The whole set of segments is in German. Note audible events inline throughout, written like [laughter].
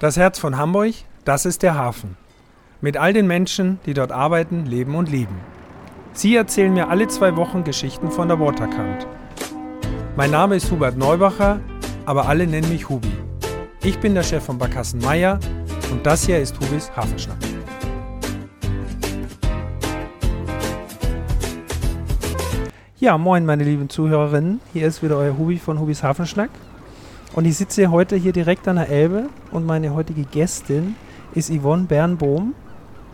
Das Herz von Hamburg, das ist der Hafen. Mit all den Menschen, die dort arbeiten, leben und lieben. Sie erzählen mir alle zwei Wochen Geschichten von der Waterkant. Mein Name ist Hubert Neubacher, aber alle nennen mich Hubi. Ich bin der Chef von Barkassen Meier und das hier ist Hubis Hafenschnack. Ja, moin meine lieben Zuhörerinnen. Hier ist wieder euer Hubi von Hubis Hafenschnack. Und ich sitze heute hier direkt an der Elbe und meine heutige Gästin ist Yvonne Bernbohm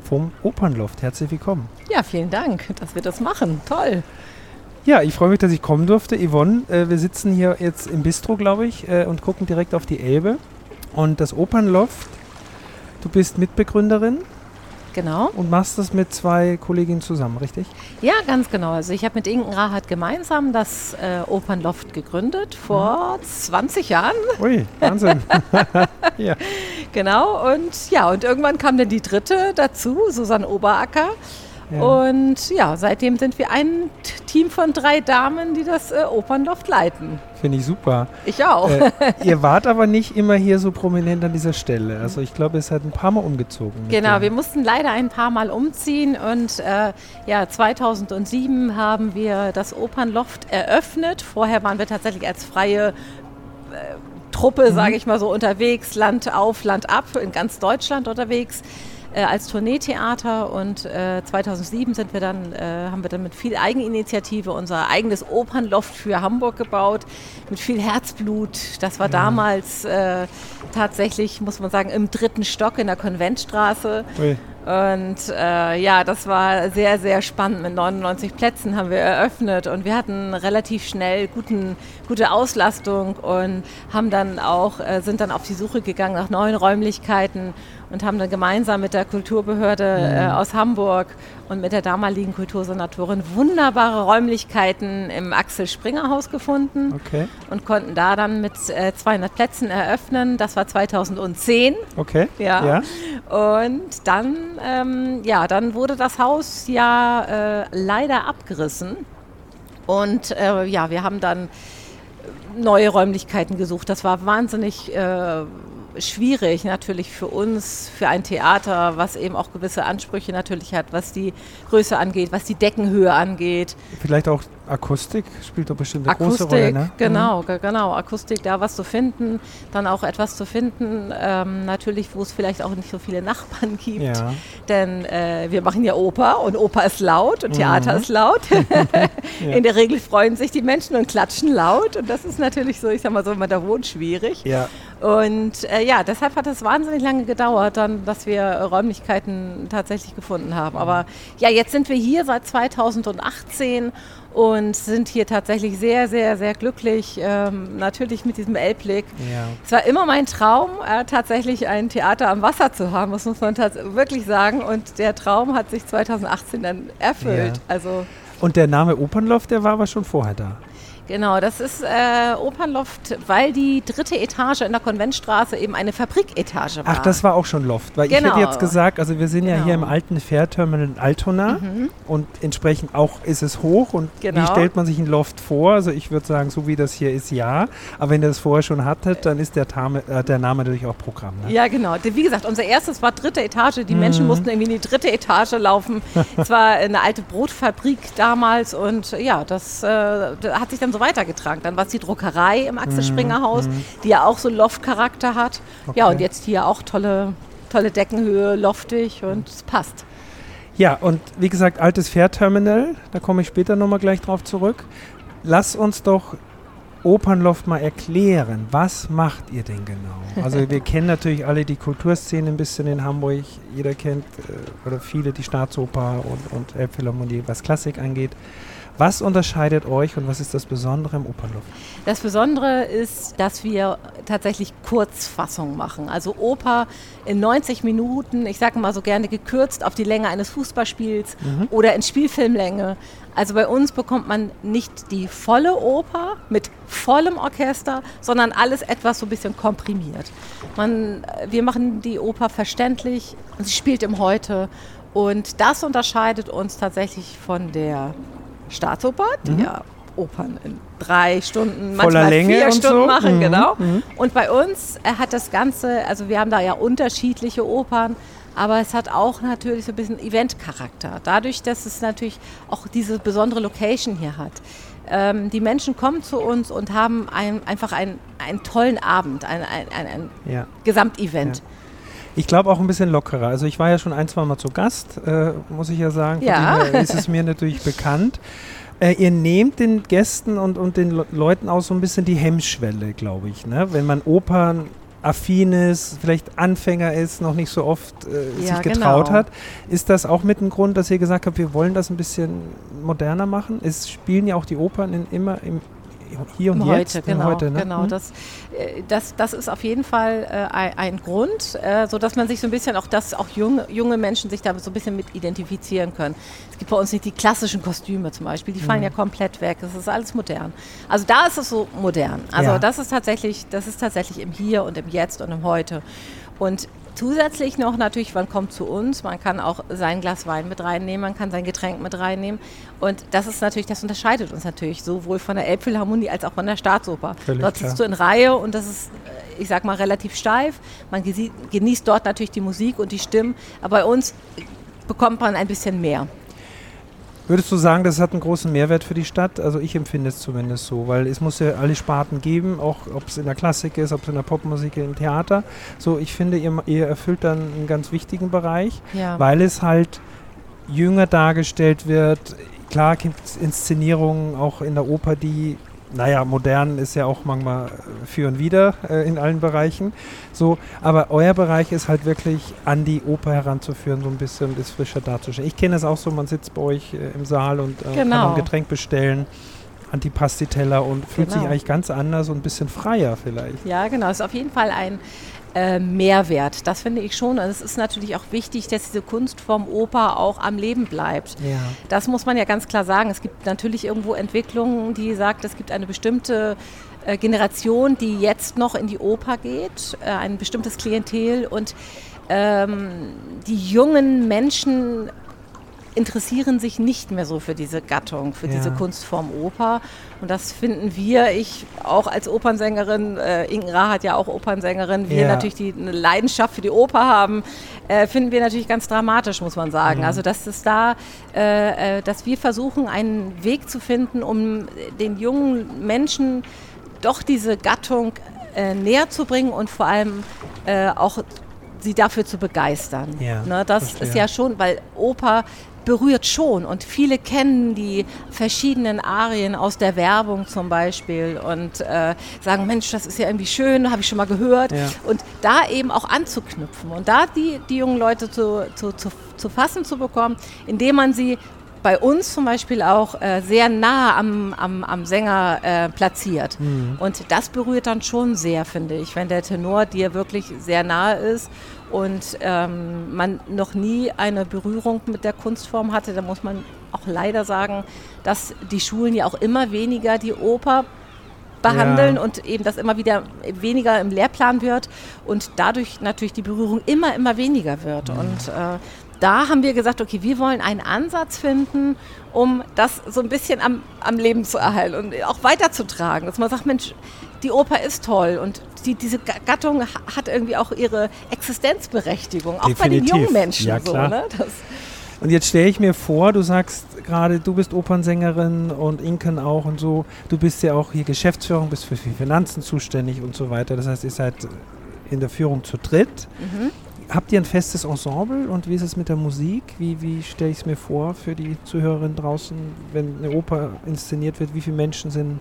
vom Opernloft. Herzlich willkommen. Ja, vielen Dank, dass wir das machen. Toll. Ja, ich freue mich, dass ich kommen durfte. Yvonne, äh, wir sitzen hier jetzt im Bistro, glaube ich, äh, und gucken direkt auf die Elbe. Und das Opernloft, du bist Mitbegründerin Genau. und machst das mit zwei Kolleginnen zusammen, richtig? Ja, ganz genau. Also ich habe mit Inken Rahat gemeinsam das äh, Opernloft gegründet vor 20 Jahren. Ui, Wahnsinn. [laughs] [laughs] ja. Genau. Und ja, und irgendwann kam dann die dritte dazu, Susanne Oberacker. Ja. Und ja, seitdem sind wir ein Team von drei Damen, die das äh, Opernloft leiten. Finde ich super. Ich auch. Äh, [laughs] ihr wart aber nicht immer hier so prominent an dieser Stelle. Also ich glaube, ihr seid ein paar Mal umgezogen. Genau, dem- wir mussten leider ein paar Mal umziehen und äh, ja, 2007 haben wir das Opernloft eröffnet. Vorher waren wir tatsächlich als freie äh, Truppe, sage ich mal so, unterwegs, Land auf, Land ab, in ganz Deutschland unterwegs. Äh, als Tourneetheater und äh, 2007 sind wir dann, äh, haben wir dann mit viel Eigeninitiative unser eigenes Opernloft für Hamburg gebaut, mit viel Herzblut. Das war damals äh, tatsächlich, muss man sagen, im dritten Stock in der Konventstraße. Ui. Und äh, ja, das war sehr, sehr spannend. Mit 99 Plätzen haben wir eröffnet und wir hatten relativ schnell guten, gute Auslastung und haben dann auch, äh, sind dann auf die Suche gegangen nach neuen Räumlichkeiten und haben dann gemeinsam mit der Kulturbehörde äh, aus Hamburg und mit der damaligen Kultursenatorin wunderbare Räumlichkeiten im Axel Springer Haus gefunden Okay, und konnten da dann mit äh, 200 Plätzen eröffnen. Das war 2010. okay. Ja. ja. Und dann, ähm, ja, dann wurde das Haus ja äh, leider abgerissen. Und äh, ja, wir haben dann neue Räumlichkeiten gesucht. Das war wahnsinnig äh, schwierig natürlich für uns, für ein Theater, was eben auch gewisse Ansprüche natürlich hat, was die Größe angeht, was die Deckenhöhe angeht. Vielleicht auch Akustik spielt doch bestimmt eine große Akustik, Rolle, ne? genau, ge- genau, Akustik, da was zu finden, dann auch etwas zu finden, ähm, natürlich, wo es vielleicht auch nicht so viele Nachbarn gibt, Ja. denn äh, wir machen ja Oper und Oper ist laut und Theater Mhm. ist laut. [laughs] In der Regel freuen sich die Menschen und klatschen laut und das ist natürlich so, ich sag mal so, wenn man da wohnt, schwierig. Ja. Und äh, ja, deshalb hat es wahnsinnig lange gedauert, dann, dass wir Räumlichkeiten tatsächlich gefunden haben. Aber ja, jetzt sind wir hier seit 2018 und sind hier tatsächlich sehr, sehr, sehr glücklich. Ähm, natürlich mit diesem Elbblick. Ja. Es war immer mein Traum, äh, tatsächlich ein Theater am Wasser zu haben, das muss man wirklich sagen. Und der Traum hat sich 2018 dann erfüllt. Ja. Also Und der Name Opernloft, der war aber schon vorher da. Genau, das ist äh, Opernloft, weil die dritte Etage in der Konventstraße eben eine Fabriketage war. Ach, das war auch schon Loft. Weil ich Genau. hätte jetzt gesagt, also wir sind ja Genau. Mhm. hier im alten Fährterminal in Altona und entsprechend auch ist es hoch. Und wie Genau. stellt man sich ein Loft vor? Also ich würde sagen, so wie das hier ist, ja. Aber wenn ihr das vorher schon hattet, dann ist der, Tame, äh, der Name natürlich auch Programm. Ne? Ja, genau. Wie gesagt, unser erstes war dritte Etage. Die Menschen Mhm. mussten irgendwie in die dritte Etage laufen. [laughs] es war eine alte Brotfabrik damals und ja, das äh, hat sich dann so weitergetragen. Dann war es die Druckerei im Axel Springer Haus, die ja auch so Loft-Charakter hat. Ja, Okay. und jetzt hier auch tolle, tolle Deckenhöhe, loftig und es passt. Ja, und wie gesagt, altes Fährterminal, da komme ich später nochmal gleich drauf zurück. Lass uns doch Opernloft mal erklären. Was macht ihr denn genau? Also [laughs] wir kennen natürlich alle die Kulturszene ein bisschen in Hamburg. Jeder kennt äh, oder viele die Staatsoper und, und Elbphilharmonie, was Klassik angeht. Was unterscheidet euch und was ist das Besondere im Opernloft? Das Besondere ist, dass wir tatsächlich Kurzfassung machen. Also Oper in 90 Minuten, ich sage mal so gerne gekürzt auf die Länge eines Fußballspiels oder in Spielfilmlänge. Also bei uns bekommt man nicht die volle Oper mit vollem Orchester, sondern alles etwas so ein bisschen komprimiert. Man, wir machen die Oper verständlich, sie spielt im Heute und das unterscheidet uns tatsächlich von der Staatsoper, die ja Opern in drei Stunden, Voller manchmal Länge vier und Stunden so. machen, Mhm, genau. mhm. Und bei uns äh, hat das Ganze, also wir haben da ja unterschiedliche Opern, aber es hat auch natürlich so ein bisschen Eventcharakter. Dadurch, dass es natürlich auch diese besondere Location hier hat. Ähm, die Menschen kommen zu uns und haben ein, einfach einen, einen tollen Abend, ein, ein, ein, ein Ja. Gesamtevent. Ich glaube auch ein bisschen lockerer. Also ich war ja schon ein, zwei Mal zu Gast, äh, muss ich ja sagen. Von Ja. dem her ist es mir natürlich [laughs] bekannt. Äh, ihr nehmt den Gästen und, und den Le Leuten auch so ein bisschen die Hemmschwelle, glaube ich. Ne? Wenn man Opern affin ist, vielleicht Anfänger ist, noch nicht so oft äh, Ja, sich getraut genau. hat. Ist das auch mit ein Grund, dass ihr gesagt habt, wir wollen das ein bisschen moderner machen? Es spielen ja auch die Opern in, immer im hier und Im jetzt. Heute, im genau. Heute, ne? genau Hm? das, äh, das, das ist auf jeden Fall äh, ein, Grund, äh, sodass man sich so ein bisschen auch, dass auch junge, junge Menschen sich da so ein bisschen mit identifizieren können. Es gibt bei uns nicht die klassischen Kostüme zum Beispiel, die fallen Mhm. ja komplett weg. Das ist alles modern. Also da ist es so modern. Also Ja. das ist tatsächlich, das ist tatsächlich im Hier und im Jetzt und im Heute. Und zusätzlich noch natürlich, man kommt zu uns, man kann auch sein Glas Wein mit reinnehmen, man kann sein Getränk mit reinnehmen. Und das ist natürlich, das unterscheidet uns natürlich sowohl von der Elbphilharmonie als auch von der Staatsoper. Völlig dort klar. sitzt du in Reihe und das ist, ich sag mal, relativ steif. Man genießt dort natürlich die Musik und die Stimmen, aber bei uns bekommt man ein bisschen mehr. Würdest du sagen, das hat einen großen Mehrwert für die Stadt? Also ich empfinde es zumindest so, weil es muss ja alle Sparten geben, auch ob es in der Klassik ist, ob es in der Popmusik, im Theater. So, ich finde, ihr, ihr erfüllt dann einen ganz wichtigen Bereich, Ja. weil es halt jünger dargestellt wird. Klar gibt es Inszenierungen auch in der Oper, die, naja, modern ist ja auch manchmal äh, für und wider äh, in allen Bereichen. So, aber euer Bereich ist halt wirklich an die Oper heranzuführen, so ein bisschen das frischer darzustellen. Ich kenne es auch so, man sitzt bei euch äh, im Saal und äh, kann Genau. ein Getränk bestellen, Antipasti-Teller und fühlt sich Genau. eigentlich ganz anders und ein bisschen freier vielleicht. Ja, genau. Ist auf jeden Fall ein äh, Mehrwert. Das finde ich schon. Und es ist natürlich auch wichtig, dass diese Kunstform Oper auch am Leben bleibt. Ja. Das muss man ja ganz klar sagen. Es gibt natürlich irgendwo Entwicklungen, die sagt, es gibt eine bestimmte äh, Generation, die jetzt noch in die Oper geht, äh, ein bestimmtes Klientel und ähm, die jungen Menschen interessieren sich nicht mehr so für diese Gattung, für Ja. diese Kunstform Oper. Und das finden wir, ich auch als Opernsängerin, äh, Inken Ra hat ja auch Opernsängerin, wir Ja. natürlich, die eine Leidenschaft für die Oper haben, äh, finden wir natürlich ganz dramatisch, muss man sagen. Mhm. Also dass es da, äh, äh, dass wir versuchen, einen Weg zu finden, um den jungen Menschen doch diese Gattung äh, näher zu bringen und vor allem äh, auch sie dafür zu begeistern. Ja, ne, das verstehe. ist ja schon, weil Oper berührt schon und viele kennen die verschiedenen Arien aus der Werbung zum Beispiel und äh, sagen, Mensch, das ist ja irgendwie schön, habe ich schon mal gehört Ja. und da eben auch anzuknüpfen und da die, die jungen Leute zu, zu, zu, zu fassen zu bekommen, indem man sie bei uns zum Beispiel auch äh, sehr nah am, am, am Sänger äh, platziert. Mhm. Und das berührt dann schon sehr, finde ich, wenn der Tenor dir wirklich sehr nahe ist und ähm, man noch nie eine Berührung mit der Kunstform hatte, dann muss man auch leider sagen, dass die Schulen ja auch immer weniger die Oper behandeln Ja. und eben das immer wieder weniger im Lehrplan wird und dadurch natürlich die Berührung immer, immer weniger wird. Und äh, da haben wir gesagt, okay, wir wollen einen Ansatz finden, um das so ein bisschen am, am Leben zu erhalten und auch weiterzutragen. Dass man sagt, Mensch, die Oper ist toll und die, diese Ga- Gattung ha- hat irgendwie auch ihre Existenzberechtigung, auch bei den Definitiv. jungen Menschen. Ja, so, klar. ne? Und jetzt stelle ich mir vor, du sagst gerade, du bist Opernsängerin und Inken auch und so. Du bist ja auch hier Geschäftsführung, bist für Finanzen zuständig und so weiter. Das heißt, ihr seid in der Führung zu dritt. mhm. Habt ihr ein festes Ensemble und wie ist es mit der Musik? Wie, wie stelle ich es mir vor für die Zuhörerinnen draußen, wenn eine Oper inszeniert wird? Wie viele Menschen sind,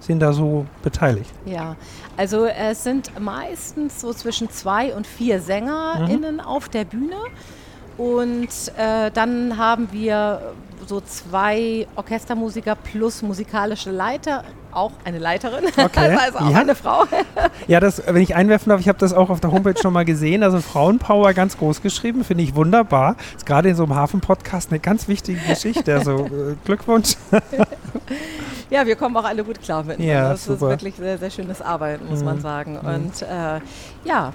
sind da so beteiligt? Ja, also es sind meistens so zwischen zwei und vier SängerInnen auf der Bühne. Und äh, dann haben wir so zwei Orchestermusiker plus musikalische Leiter, auch eine Leiterin, Okay, [laughs] also auch ja. eine Frau. [laughs] Ja, das, wenn ich einwerfen darf, ich habe das auch auf der Homepage schon mal gesehen. Also Frauenpower ganz groß geschrieben, finde ich wunderbar. Ist gerade in so einem Hafen-Podcast eine ganz wichtige Geschichte. Also äh, Glückwunsch. [laughs] Ja, wir kommen auch alle gut klar miteinander. Ja, das super. ist wirklich sehr, sehr schönes Arbeiten, muss Mhm. man sagen. Mhm. Und äh, ja,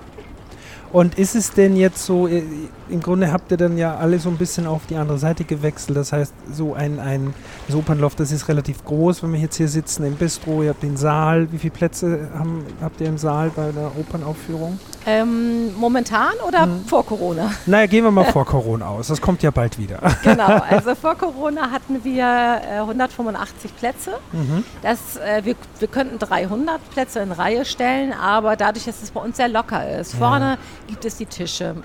Und ist es denn jetzt so, äh, im Grunde habt ihr dann ja alle so ein bisschen auf die andere Seite gewechselt. Das heißt, so ein, ein das Opernloft, das ist relativ groß, wenn wir jetzt hier sitzen im Bistro, ihr habt den Saal. Wie viele Plätze haben, habt ihr im Saal bei der Opernaufführung? Ähm, momentan oder hm. vor Corona? Naja, gehen wir mal vor [laughs] Corona aus. Das kommt ja bald wieder. Genau, [laughs] also vor Corona hatten wir äh, 185 Plätze. Mhm. Das, äh, wir, wir könnten 300 Plätze in Reihe stellen, aber dadurch, dass es bei uns sehr locker ist. Ja. Vorne gibt es die Tische.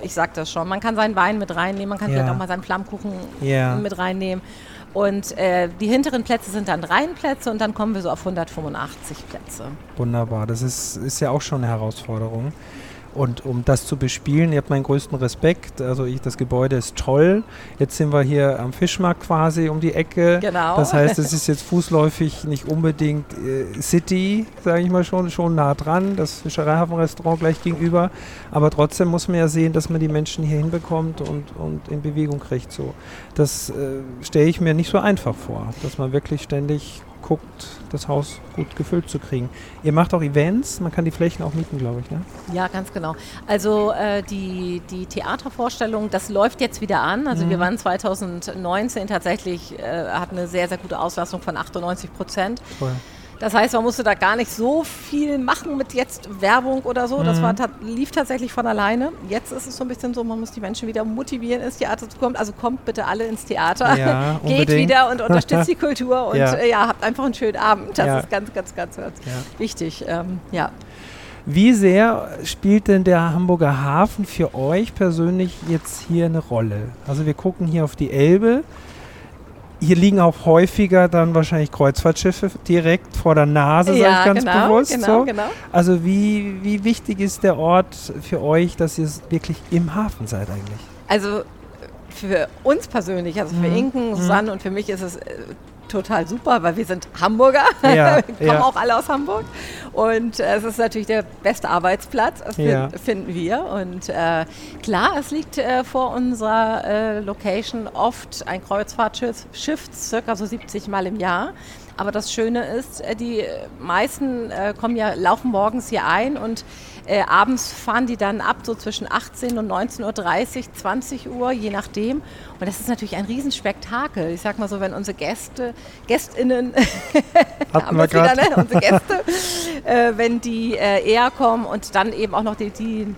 Ich sag das schon. Man kann seinen Wein mit reinnehmen, man kann ja. vielleicht auch mal seinen Flammkuchen ja. mit reinnehmen. Und äh, die hinteren Plätze sind dann Reihenplätze und dann kommen wir so auf 185 Plätze. Wunderbar, das ist, ist ja auch schon eine Herausforderung. Und um das zu bespielen, ihr habt meinen größten Respekt. Also ich, das Gebäude ist toll. Jetzt sind wir hier am Fischmarkt quasi um die Ecke. Genau. Das heißt, [laughs] es ist jetzt fußläufig nicht unbedingt äh, City, sage ich mal schon, schon nah dran. Das Fischereihafenrestaurant gleich gegenüber. Aber trotzdem muss man ja sehen, dass man die Menschen hier hinbekommt und, und in Bewegung kriegt. So. Das äh, stelle ich mir nicht so einfach vor, dass man wirklich ständig guckt, das Haus gut gefüllt zu kriegen. Ihr macht auch Events, man kann die Flächen auch mieten, glaube ich, ne? Ja, ganz genau. Also äh, die, die Theatervorstellung, das läuft jetzt wieder an. Also mhm. wir waren 2019 tatsächlich, äh, hat eine sehr, sehr gute Auslastung von 98 Prozent. Cool. Das heißt, man musste da gar nicht so viel machen mit jetzt Werbung oder so. Das mhm. war, lief tatsächlich von alleine. Jetzt ist es so ein bisschen so, man muss die Menschen wieder motivieren, ins Theater zu kommen. Also kommt bitte alle ins Theater. Ja, [laughs] Geht wieder und unterstützt die Kultur [laughs] und ja. Äh, ja. habt einfach einen schönen Abend. Das ja. ist ganz, ganz, ganz, ganz wichtig. Ähm, ja. Wie sehr spielt denn der Hamburger Hafen für euch persönlich jetzt hier eine Rolle? Also wir gucken hier auf die Elbe hier liegen auch häufiger dann wahrscheinlich Kreuzfahrtschiffe direkt vor der Nase, ja, sage ich ganz genau, bewusst. Genau, so. genau. Also wie, wie wichtig ist der Ort für euch, dass ihr wirklich im Hafen seid eigentlich? Also für uns persönlich, also für mhm. Inken, mhm. Susanne und für mich ist es äh, total super, weil wir sind Hamburger, ja, [laughs] wir kommen ja. auch alle aus Hamburg. Und äh, es ist natürlich der beste Arbeitsplatz, das ja. finden wir. Und äh, klar, es liegt äh, vor unserer äh, Location oft ein Kreuzfahrtschiff, circa so 70 Mal im Jahr. Aber das Schöne ist, äh, die meisten äh, kommen ja, laufen morgens hier ein und äh, abends fahren die dann ab, so zwischen 18 und 19.30 Uhr, 20 Uhr, je nachdem. Und das ist natürlich ein Riesenspektakel. Ich sag mal so, wenn unsere Gäste, GästInnen, [laughs] haben wir wieder, ne? unsere Gäste, [laughs] äh, wenn die äh, eher kommen und dann eben auch noch den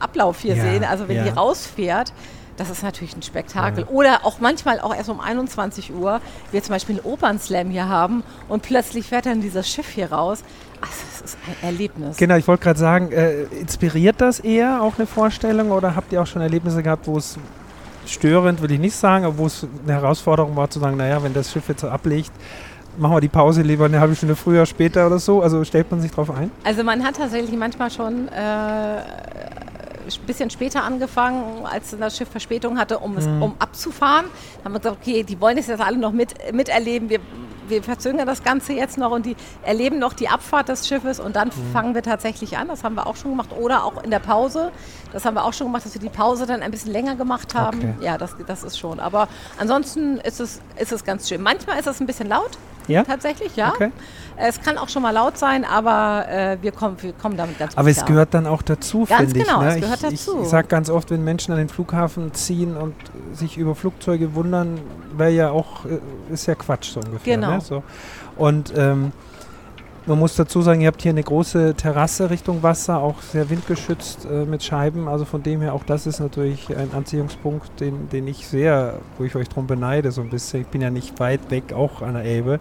Ablauf hier ja, sehen, also wenn ja. die rausfährt, das ist natürlich ein Spektakel. Ja. Oder auch manchmal auch erst um 21 Uhr, wir zum Beispiel einen Opernslam hier haben und plötzlich fährt dann dieses Schiff hier raus. Also das ist ein Erlebnis. Genau, ich wollte gerade sagen, äh, inspiriert das eher auch eine Vorstellung oder habt ihr auch schon Erlebnisse gehabt, wo es störend, will ich nicht sagen, aber wo es eine Herausforderung war zu sagen, naja, wenn das Schiff jetzt so ablegt, machen wir die Pause lieber eine halbe Stunde früher, später oder so? Also stellt man sich darauf ein? Also man hat tatsächlich manchmal schon äh, ein bisschen später angefangen, als das Schiff Verspätung hatte, um, es, mhm. um abzufahren. Da haben wir gesagt, okay, die wollen es jetzt alle noch mit, miterleben. Wir, wir verzögern das Ganze jetzt noch und die erleben noch die Abfahrt des Schiffes und dann mhm. fangen wir tatsächlich an. Das haben wir auch schon gemacht. Oder auch in der Pause. Das haben wir auch schon gemacht, dass wir die Pause dann ein bisschen länger gemacht haben. Okay. Ja, das, das ist schon. Aber ansonsten ist es, ist es ganz schön. Manchmal ist es ein bisschen laut. Ja? Tatsächlich, ja. Okay. Es kann auch schon mal laut sein, aber äh, wir, kommen, wir kommen damit ganz gut Aber es gehört dann auch dazu, finde genau, ich. Ne? es gehört ich, dazu. Ich, ich sage ganz oft, wenn Menschen an den Flughafen ziehen und sich über Flugzeuge wundern, wäre ja auch, äh, ist ja Quatsch so ungefähr. Genau. Ne? So. Und ähm, man muss dazu sagen, ihr habt hier eine große Terrasse Richtung Wasser, auch sehr windgeschützt äh, mit Scheiben. Also von dem her, auch das ist natürlich ein Anziehungspunkt, den, den ich sehr, wo ich euch drum beneide, so ein bisschen. Ich bin ja nicht weit weg, auch an der Elbe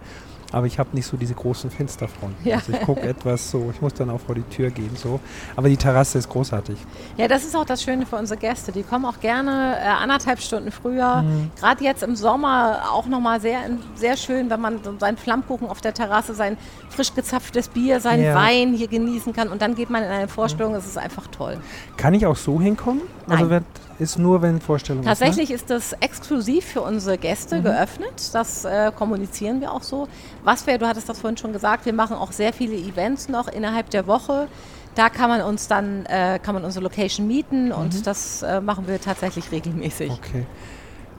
aber ich habe nicht so diese großen Fensterfronten. Ja. Also ich gucke etwas so, ich muss dann auch vor die Tür gehen so. Aber die Terrasse ist großartig. Ja, das ist auch das Schöne für unsere Gäste. Die kommen auch gerne äh, anderthalb Stunden früher. Mhm. Gerade jetzt im Sommer auch nochmal sehr, sehr schön, wenn man seinen Flammkuchen auf der Terrasse, sein frisch gezapftes Bier, seinen ja. Wein hier genießen kann und dann geht man in eine Vorstellung. Es mhm. ist einfach toll. Kann ich auch so hinkommen? Nein. Also ist nur, wenn Vorstellungen Tatsächlich ist, ne? ist das exklusiv für unsere Gäste mhm. geöffnet. Das äh, kommunizieren wir auch so. Was wir, du hattest das vorhin schon gesagt, wir machen auch sehr viele Events noch innerhalb der Woche. Da kann man uns dann, äh, kann man unsere Location mieten mhm. und das äh, machen wir tatsächlich regelmäßig. Okay.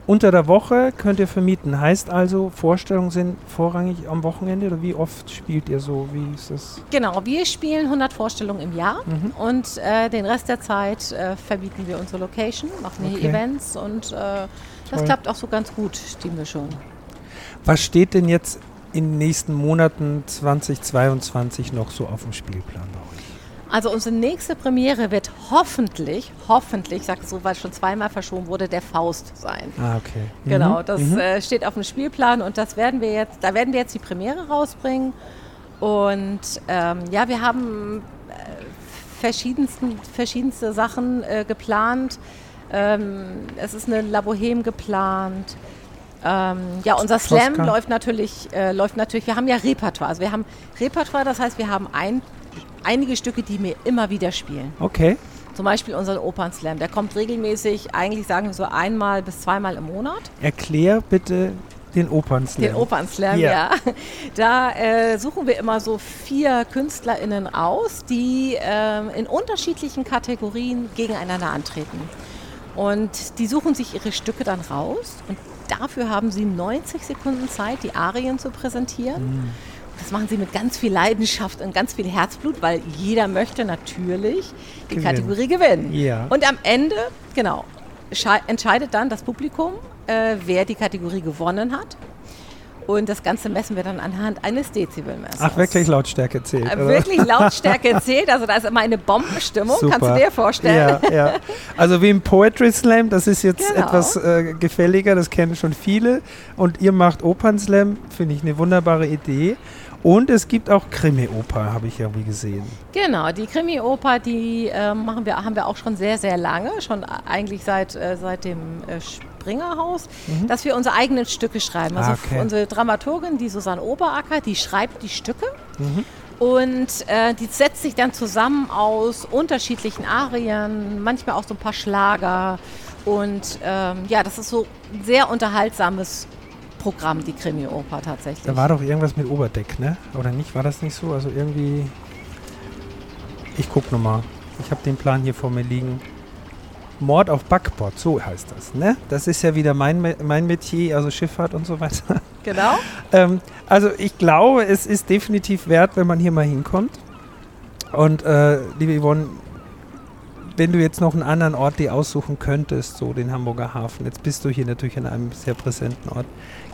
Unter der Woche könnt ihr vermieten. Heißt also, Vorstellungen sind vorrangig am Wochenende oder wie oft spielt ihr so? Wie ist das? Genau, wir spielen 100 Vorstellungen im Jahr mhm. und äh, den Rest der Zeit äh, vermieten wir unsere Location, machen hier okay. Events und äh, das klappt auch so ganz gut, die Mischung. Was steht denn jetzt in den nächsten Monaten 2022 noch so auf dem Spielplan bei euch? Also unsere nächste Premiere wird hoffentlich, hoffentlich, ich sage so, weil es schon zweimal verschoben wurde, der Faust sein. Ah, okay. Mhm. Genau, das mhm. äh, steht auf dem Spielplan und das werden wir jetzt, da werden wir jetzt die Premiere rausbringen. Und ähm, ja, wir haben äh, verschiedensten, verschiedenste Sachen äh, geplant. Ähm, es ist eine La Boheme geplant. Ähm, ja, unser Slam läuft natürlich, äh, läuft natürlich, wir haben ja Repertoire. Also wir haben Repertoire, das heißt, wir haben ein, einige Stücke, die wir immer wieder spielen. Okay. Zum Beispiel unseren Opernslam. Der kommt regelmäßig, eigentlich sagen wir so einmal bis zweimal im Monat. Erklär bitte den Opernslam. Den Opernslam, ja. ja. [laughs] Da äh, suchen wir immer so vier KünstlerInnen aus, die äh, in unterschiedlichen Kategorien gegeneinander antreten. Und die suchen sich ihre Stücke dann raus und Dafür haben sie 90 Sekunden Zeit, die Arien zu präsentieren. Mhm. Das machen sie mit ganz viel Leidenschaft und ganz viel Herzblut, weil jeder möchte natürlich die gewinnen. Kategorie gewinnen. Ja. Und am Ende, genau, entscheidet dann das Publikum, äh, wer die Kategorie gewonnen hat. Und das Ganze messen wir dann anhand eines Dezibelmessers. Ach, wirklich Lautstärke zählt. Äh, wirklich [laughs] Lautstärke zählt. Also da ist immer eine Bombenstimmung, Super. kannst du dir vorstellen. Ja, ja. Also wie im Poetry Slam, das ist jetzt genau. etwas äh, gefälliger, das kennen schon viele. Und ihr macht Opernslam, finde ich eine wunderbare Idee. Und es gibt auch Krimi-Oper, habe ich ja wie gesehen. Genau, die Krimi-Oper, die äh, machen wir, haben wir auch schon sehr, sehr lange, schon eigentlich seit, äh, seit dem äh, Springerhaus, mhm. dass wir unsere eigenen Stücke schreiben. Also ah, okay. unsere Dramaturgin, die Susanne Oberacker, die schreibt die Stücke. Mhm. Und äh, die setzt sich dann zusammen aus unterschiedlichen Arien, manchmal auch so ein paar Schlager. Und ähm, ja, das ist so ein sehr unterhaltsames Programm, die Krimi-Oper tatsächlich. Da war doch irgendwas mit Oberdeck, ne? Oder nicht? War das nicht so? Also irgendwie. Ich guck nochmal. Ich habe den Plan hier vor mir liegen. Mord auf Backbord, so heißt das, ne? Das ist ja wieder mein, mein Metier, also Schifffahrt und so weiter. Genau. [laughs] ähm, also ich glaube, es ist definitiv wert, wenn man hier mal hinkommt. Und äh, liebe Yvonne, wenn du jetzt noch einen anderen Ort dir aussuchen könntest, so den Hamburger Hafen, jetzt bist du hier natürlich an einem sehr präsenten Ort.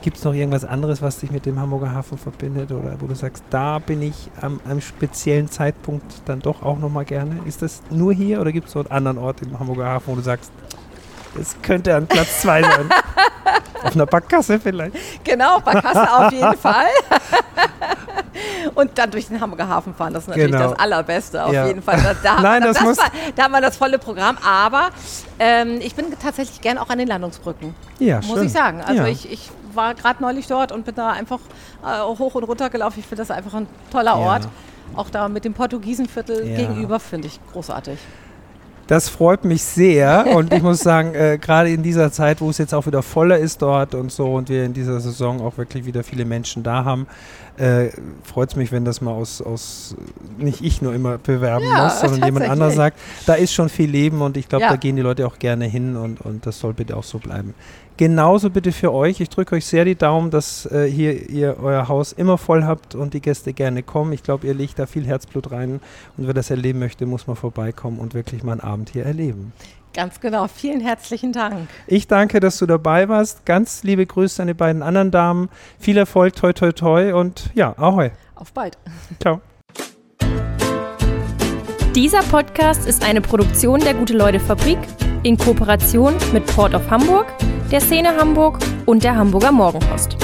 Gibt es noch irgendwas anderes, was dich mit dem Hamburger Hafen verbindet oder wo du sagst, da bin ich am, einem speziellen Zeitpunkt dann doch auch nochmal gerne? Ist das nur hier oder gibt es noch einen anderen Ort im Hamburger Hafen, wo du sagst, das könnte an Platz zwei sein? [laughs] Auf einer Barkasse vielleicht. Genau, Barkasse auf jeden [laughs] Fall. [laughs] und dann durch den Hamburger Hafen fahren. Das ist natürlich genau. das Allerbeste auf ja. jeden Fall. Da, da, [laughs] Nein, das, das muss war, da haben wir das volle Programm. Aber ähm, ich bin tatsächlich gern auch an den Landungsbrücken. Ja, muss schön. ich sagen. Also ja. ich, ich war gerade neulich dort und bin da einfach äh, hoch und runter gelaufen. Ich finde das einfach ein toller Ort. Auch da mit dem Portugiesenviertel gegenüber finde ich großartig. Das freut mich sehr [laughs] und ich muss sagen, äh, gerade in dieser Zeit, wo es jetzt auch wieder voller ist dort und so und wir in dieser Saison auch wirklich wieder viele Menschen da haben, äh, freut es mich, wenn das mal aus, aus, nicht ich nur immer bewerben ja, muss, sondern jemand anderes sagt, da ist schon viel Leben und ich glaube, ja. da gehen die Leute auch gerne hin und, und das soll bitte auch so bleiben. Genauso bitte für euch. Ich drücke euch sehr die Daumen, dass äh, hier ihr euer Haus immer voll habt und die Gäste gerne kommen. Ich glaube, ihr legt da viel Herzblut rein und wer das erleben möchte, muss mal vorbeikommen und wirklich mal einen Abend hier erleben. Ganz genau. Vielen herzlichen Dank. Ich danke, dass du dabei warst. Ganz liebe Grüße an die beiden anderen Damen. Viel Erfolg, toi, toi, toi und ja, ahoi. Auf bald. Ciao. Dieser Podcast ist eine Produktion der Gute-Leute-Fabrik in Kooperation mit Port of Hamburg, der Szene Hamburg und der Hamburger Morgenpost.